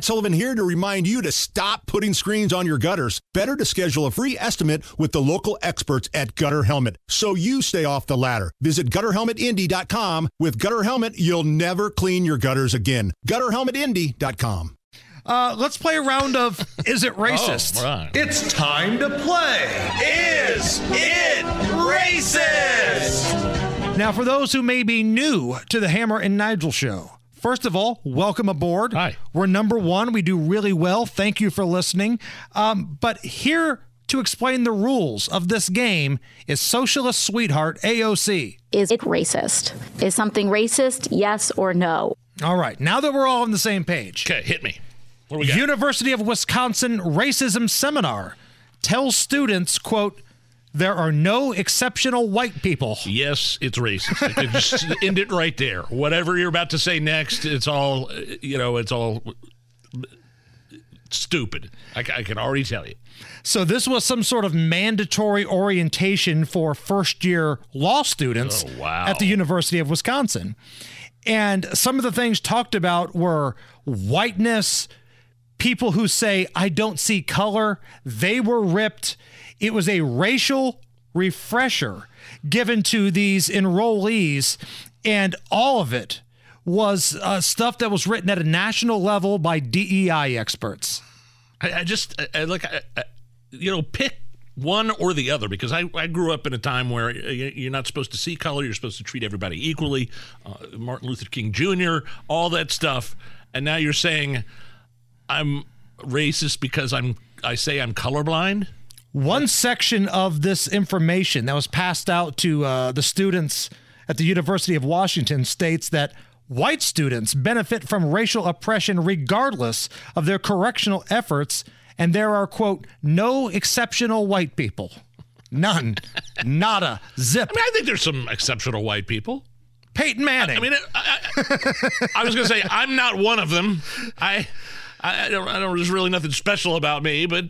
Matt Sullivan here to remind you to stop putting screens on your gutters. Better to schedule a free estimate with the local experts at Gutter Helmet so you stay off the ladder. Visit gutterhelmetindy.com. With Gutter Helmet, you'll never clean your gutters again. Gutterhelmetindy.com. Uh, let's play a round of Is It Racist? Oh, right. It's time to play. Is it racist? Now, for those who may be new to the Hammer and Nigel show, first of all, welcome aboard. Hi. We're number one. We do really well. Thank you for listening. Um, but here to explain the rules of this game is socialist sweetheart AOC. Is it racist? Is something racist? Yes or no? All right, now that we're all on the same page, Okay, hit me. What do we got? University of Wisconsin racism seminar tells students, quote, there are no exceptional white people. yes, it's racist. Could just end it right there. Whatever you're about to say next, it's all, you know, it's all stupid. I, I can already tell you. So this was some sort of mandatory orientation for first year law students Oh, wow. at the University of Wisconsin. And some of the things talked about were whiteness, people who say, I don't see color, they were ripped. It was a racial refresher given to these enrollees, and all of it was uh, stuff that was written at a national level by DEI experts. I, I just I, like I, you know pick one or the other because I, I grew up in a time where you're not supposed to see color you're supposed to treat everybody equally uh, Martin Luther King Jr. all that stuff and now you're saying I'm racist because I'm I say I'm colorblind One section of this information that was passed out to uh, the students at the University of Washington states that white students benefit from racial oppression regardless of their correctional efforts, and there are, quote, no exceptional white people. None. Nada. Zip. I mean I think there's some exceptional white people Peyton Manning. I mean I, I, I was gonna say I'm not one of them I I, I don't I don't there's really nothing special about me but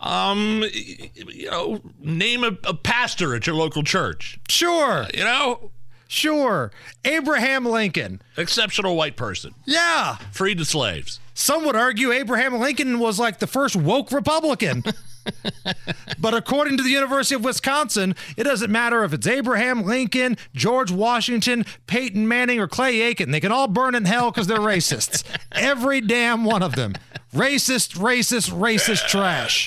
um you know name a, a pastor at your local church sure. you know Sure. Abraham Lincoln. exceptional white person, Yeah. freed the slaves. Some would argue Abraham Lincoln was like the first woke Republican. but according to the University of Wisconsin, it doesn't matter if it's Abraham Lincoln, George Washington, Peyton Manning, or Clay Aiken. They can all burn in hell because they're racists. Every damn one of them. Racist, racist, racist trash.